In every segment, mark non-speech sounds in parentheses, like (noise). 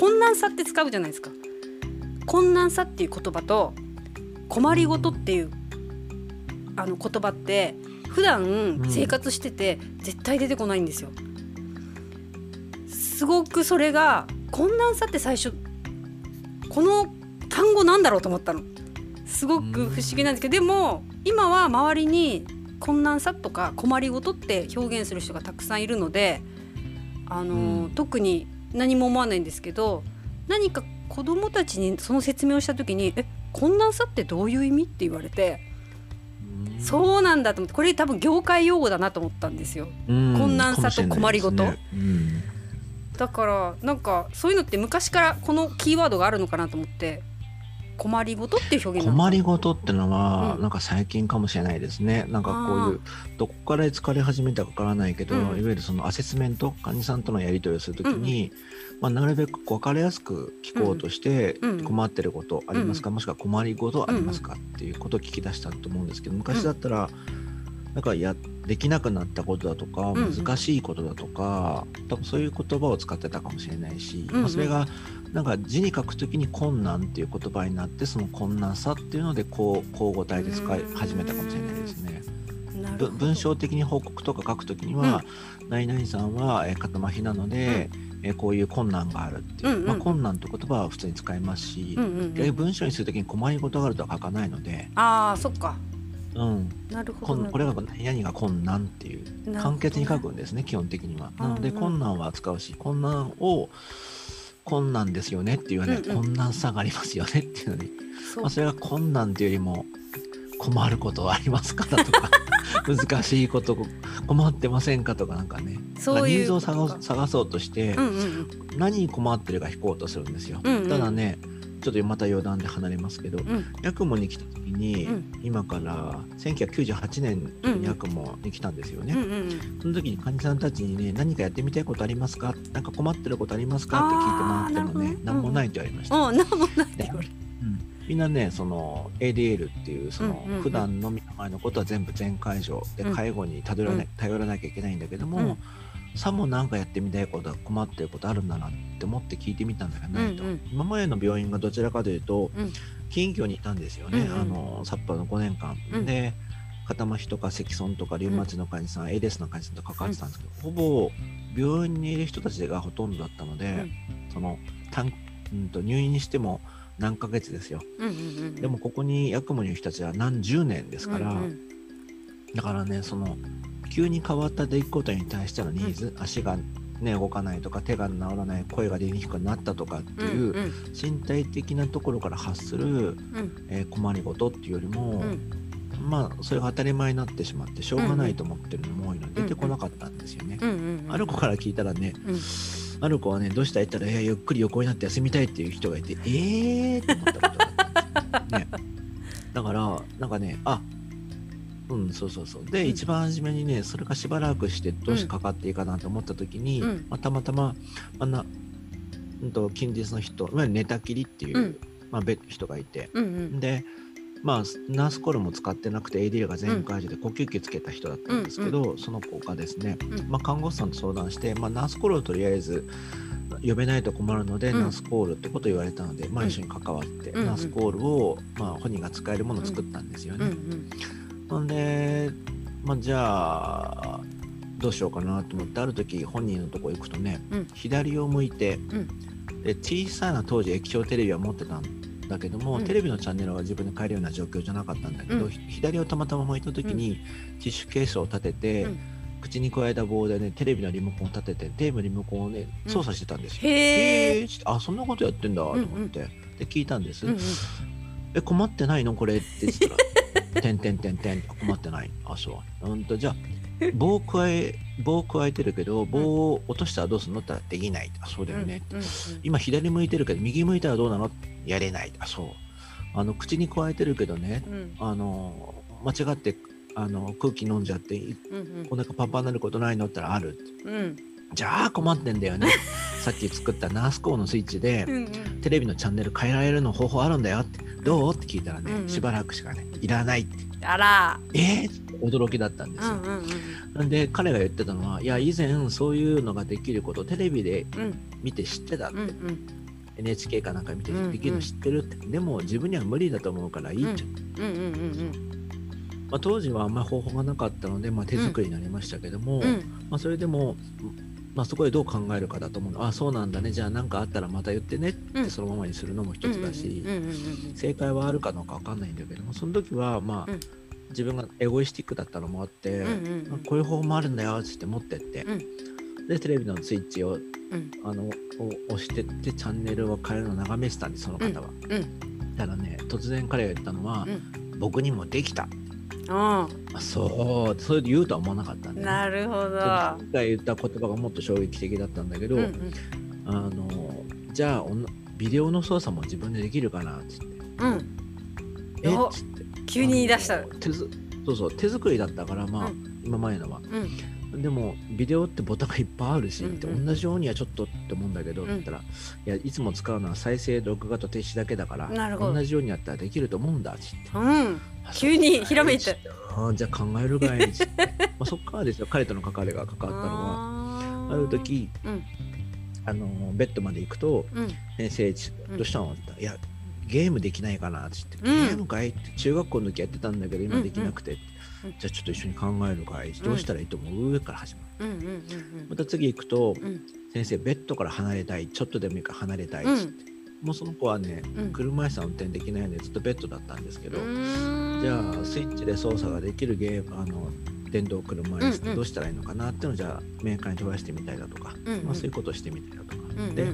困難さって使うじゃないですか。困難さっていう言葉と困りごとっていうあの言葉って普段生活してて絶対出てこないんですよ。すごくそれが困難さって最初この単語なんだろうと思ったの。すごく不思議なんですけどでも今は周りに困難さとか困りごとって表現する人がたくさんいるのであの、うん、特に何も思わないんですけど何か子どもたちにその説明をした時に「え困難さってどういう意味?」って言われて。そうなんだと思ってこれ多分業界用語だなと思ったんですよ。困難さと困りごと、ねうん、だからなんかそういうのって昔からこのキーワードがあるのかなと思って困りごとっていう表現困りごとってのは、なんか最近かもしれないですね。なんかこういうどこから疲れ始めたかわからないけど、うん、いわゆるそのアセスメント患者さんとのやり取りをするときに、うん、まあ、なるべく分かりやすく聞こうとして、困ってることありますか、もしくは困りごとありますか、っていうことを聞き出したと思うんですけど昔だったら、なんかやできなくなったことだとか難しいことだとか、うん、多分そういう言葉を使ってたかもしれないし、うんうん、まあ、それがなんか字に書くときに困難っていう言葉になってその困難さっていうのでこう交互体で使い始めたかもしれないですね。文章的に報告とか書くときには、うん、何々さんは、えー、まひなので、うん、えー、こういう困難があるっていう、うんうん、まあ、困難って言葉は普通に使いますし、うんうんうん、文章にするときに困りごとがあるとは書かないのでああそっかうん、なるほど。これが何が困難っていう簡潔に書くんですね基本的には。なので困難は使うし困難を困難ですよねっていうね、うんうん、困難さがありますよねっていうのに。そ,、まあ、それが困難っていうよりも困ることはありますかとか (laughs) 難しいこと困ってませんかとかなんかね。そういうニーズを探そうとして、うんうん、何に困ってるか引こうとするんですよ。うんうん、ただねちょっとまた余談で離れますけど、うん、ヤクモに来た時に、うん、今から1998年にヤクモに来たんですよね、うんうん、その時に患者さんたちにね何かやってみたいことありますか？何か困ってることありますか？って聞いてもらってもね。何もないって言われました。何もないって言われみんなねその ADL っていうその普段の身の前のことは全部全解除で介護に頼らな,、頼らなきゃいけないんだけども、さも何かやってみたいことは困ってることあるんだなって思って聞いてみたんだけどないと、うんうん、今までの病院がどちらかというと、うん、近所にいたんですよね、うんうん、あの札幌の5年間、うん、で肩麻痺とか積損とかリウマチの患者さん、うん、ALS の患者さんと関わってたんですけど、ほぼ病院にいる人たちがほとんどだったので、その短、うんと入院にしても何ヶ月ですよ、うんうんうん、でもここにヤクモにいる人たちは何十年ですから、うんうん、だからねその急に変わった出来事に対してのニーズ、うん、足がね、動かないとか手が治らない声が出にくくなったとかっていう、身体的なところから発する、うん、えー、困りごとっていうよりも、うん、まあそれが当たり前になってしまってしょうがないと思ってるのも多いので出てこなかったんですよね。ある子から聞いたらね、ある子はねどうしたら言ったら、えー、ゆっくり横になって休みたいっていう人がいてええー、って思ったことがあったんですよ、(laughs) ね。だからなんかねあうん、そうそうそう。で、うん、一番初めにね、それがしばらくしてどうしてかかっていいかなと思った時に、うん、まあ、たまたま、あんな、うんと、近日の人、いわゆる寝たきりっていう、うん、まあ、人がいて、うんうん、で、まあ、ナースコールも使ってなくて ADL が全解除で呼吸器つけた人だったんですけど、うんうん、その子がですね、まあ、看護師さんと相談して、まあ、ナースコールをとりあえず呼べないと困るので、うん、ナースコールってことを言われたので、まあ、一緒に関わって、ナースコールを、まあ、本人が使えるものを作ったんですよね。うんうんほんで、まあ、じゃあどうしようかなと思ってある時本人のとこ行くとね、うん、左を向いて、うん、で小さな当時液晶テレビは持ってたんだけども、うん、テレビのチャンネルは自分で変えるような状況じゃなかったんだけど、左をたまたま向いた時に、ティッシュケースを立てて、口に加えた棒でねテレビのリモコンを立ててテレビのリモコンをね操作してたんですよ。へえあそんなことやってんだと思って、で聞いたんです。うんうん、え困ってないの？これって言ったら (laughs) てんてんてんてん困ってない。あ、そう。うんと、じゃあ、(laughs) 棒加え、棒加えてるけど、棒を落としたらどうするの？ってできない。あ、そうだよね。今左向いてるけど、右向いたらどうなのやれない。あ、そう。あの、口に加えてるけどね、うん、あの、間違ってあの空気飲んじゃって、うんうん、お腹パンパンになることないの？ってあるって。うんじゃあ困ってんだよね。(laughs) さっき作ったナースコーのスイッチで、うんうん、テレビのチャンネル変えられるの方法あるんだよって。どう？って聞いたらね、うんうん、しばらくしかねいらないって。あら。えー、驚きだったんですよ、うんうんうん、で彼が言ってたのはいや以前そういうのができることをテレビで見て知ってたって、うんうん。NHK かなんか見てできるの知ってるって、でも自分には無理だと思うからいいって、うん。うんうんまあ、当時はあんまり方法がなかったので、まあ、手作りになりましたけども、うんうん。まあ、それでも、まあ、そこでどう考えるかだと思うの。あそうなんだね。じゃあ何かあったらまた言ってね。っうん。てそのままにするのも一つだし、正解はあるかどうか分かんないんだけども。その時はまあ、うん。自分がエゴイスティックだったのもあって、うんうんうん。あこういう方法もあるんだよっつって持ってって、うん。でテレビのスイッチをうん。あのお押してってチャンネルを変えるのを眺めてたんですその方は。うん。ただね突然彼が言ったのは、うん。僕にもできたああそうそれで言うとは思わなかったね、なるほど。今回言った言葉がもっと衝撃的だったんだけど、うんうん。あのじゃあおんビデオの操作も自分でできるかなっつって。うん。え？っおつって。急に言い出した。手ずそうそう手作りだったからまあ、う今前のは。うんでもビデオってボタンがいっぱいあるし、うんうん同じようにはちょっとって思うんだけど、うん。って言ったらいやいつも使うのは再生録画と停止だけだから同じようにやったらできると思うんだっつって。うん。あ急にひらめいて。あじゃあ考えるがいい。っ (laughs) まあそっからですよ。彼との関わりが関わったのはあある時うん。あのベッドまで行くとうん。先生どうしたの?」って言ったら「いやゲームできないかな」って言って「うん。ゲームかい?」って中学校の時やってたんだけど今できなくて、うんじゃあちょっと一緒に考えるかい。どうしたらいいと思う？上から始まる。うんうんうんまた次行くとうん。うん「先生ベッドから離れたいちょっとでもいいから離れたい」っつって、もうその子はねうん。車椅子は運転できないのでずっとベッドだったんですけど、じゃあスイッチで操作ができるゲームあの電動車椅子っうんうん。てどうしたらいいのかなっていうのをじゃあメーカーに問い合わせてみたりだとか、うんうん。まあ、そういうことをしてみたりだとか、うんうん。で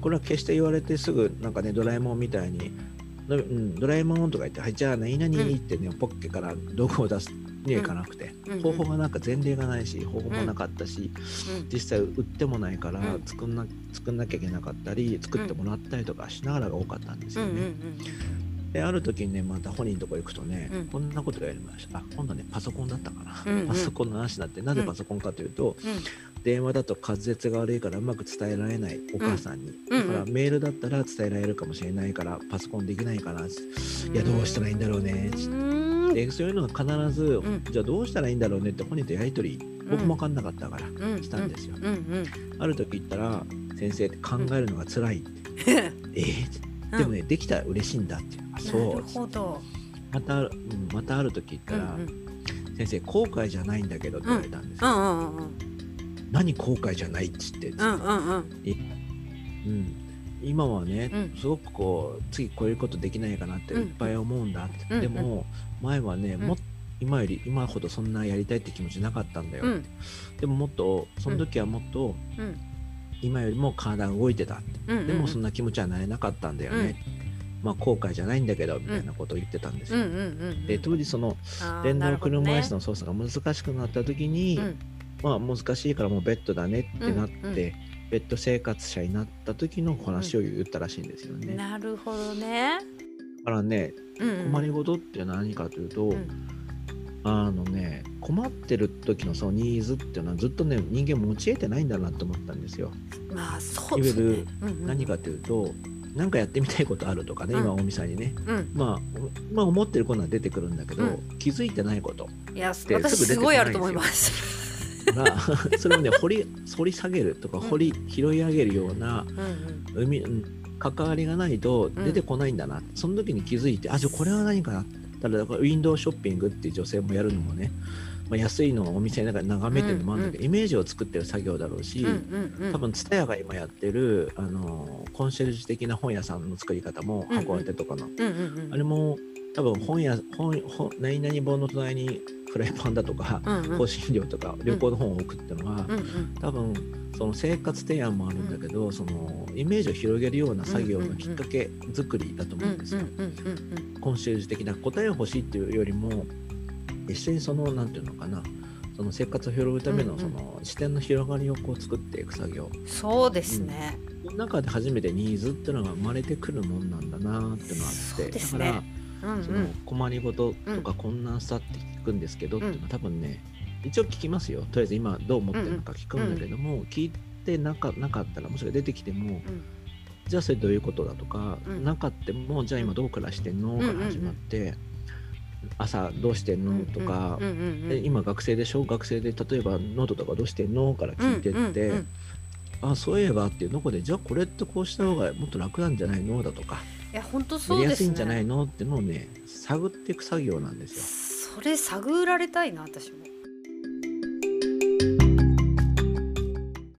これは決して言われてすぐなんかねドラえもんみたいに「のうん、ドラえもん」とか言って「はいじゃあ何々」ってね、ポッケから道具を出すにはいかなくて、うん。うん方法がなんか前例がないし方法もなかったし、うん。実際売ってもないからうん。作んな作んなきゃいけなかったり作ってもらったりとかしながらが多かったんですよね。うんうんうんである時にねまた本人のとこ行くとね、うん。こんなことがやりました。あ今度ねパソコンだったかな、うんうん。パソコンの話になってなぜパソコンかというと、うん電話だと滑舌が悪いからうまく伝えられないお母さんに、うん。だからメールだったら伝えられるかもしれないからパソコンできないかな、いやどうしたらいいんだろうね、でそういうのが必ず、ん。じゃあどうしたらいいんだろうねって本人とやり取り僕も分かんなかったから、うん。したんですよ。うん。うん。ある時言ったら先生って考えるのが辛いって、(laughs) えー、でもね、できたら嬉しいんだってあなそうまた、うん、またある時言ったら、うんうん。先生後悔じゃないんだけどって言われたんですよ、うん。うん。うん何後悔じゃない？っつって、うんうんうん。うん、今はね、うん。すごくこう次こういうことできないかなっていっぱい思うんだ。って、うん。でも前はね、ん。もっ今より今ほどそんなやりたいって気持ちなかったんだよ、うん。でももっとその時はもっとうん。今よりも体が動いてたって、うんうんでもそんな気持ちはなれなかったんだよね、まあ後悔じゃないんだけどみたいなことを言ってたんですよ、うんうんうんで当時その電動車椅子の操作が難しくなった時に、うんまあ難しいからもうベッドだねってなって、うんうん。ベッド生活者になった時の話を言ったらしいんですよね。だなるほどね。からねうんうん。困りごとって何かというと、うん。あのね困ってる時のそのニーズっていうのはずっとね人間持ち得てないんだなと思ったんですよ。まあそうですね。いわゆるうんうん。何かというと何かやってみたいことあるとかね、うん。今大見さんにね、うん。まあ、まあ思ってることは出てくるんだけど、う気づいてないこと。いや私すごいあると思います。がそれをね掘り掘り下げるとか掘り拾い上げるようなうんうん。海うん関わりがないと出てこないんだな、その時に気づいてあじゃあこれは何かなただウィンドウショッピングっていう女性もやるのもね、まあ、安いのをお店の中で眺めてるのもあるんだけど、イメージを作ってる作業だろうし、うんうんうん。多分 TSUTAYA が今やってるあのコンシェルジュ的な本屋さんの作り方もうんうん。函館とかの、うんうんうん。あれも多分本屋本本何々本の隣にフライパンだとか、うんうん。香辛料とか旅行の本を置くっていうのは、うんうん。多分その生活提案もあるんだけど、そのイメージを広げるような作業のきっかけ作りだと思うんですよ。うんうんうんコンシェルジュ的な答えを欲しいっていうよりも一緒にそのなんていうのかなその生活を広げるためのうんうん。その視点の広がりをこう作っていく作業、うんそうですね。その中で初めてニーズっていうのが生まれてくるもんなんだなっていうのがあって、そうですだからねうんうそのん困りごととか困難さって聞くんですけど、っていうのは多分ね一応聞きますよ。とりあえず今どう思ってるのか聞くんだけども、聞いてなかなかったらもしが出てきても、うん。じゃあそれどういうことだとか、うん。なかってもじゃあ今どう暮らしてんの？から始まって、朝どうしてんの？とか、今学生でしょ？学生で例えばノートとかどうしてんの？から聞いてって、あそういえばっていうとこでじゃあこれってこうした方がもっと楽なんじゃないの？だとか。いや本当やそうですりやすいんじゃないねの？ってのをね探っていく作業なんですよ。それ探られたいな私も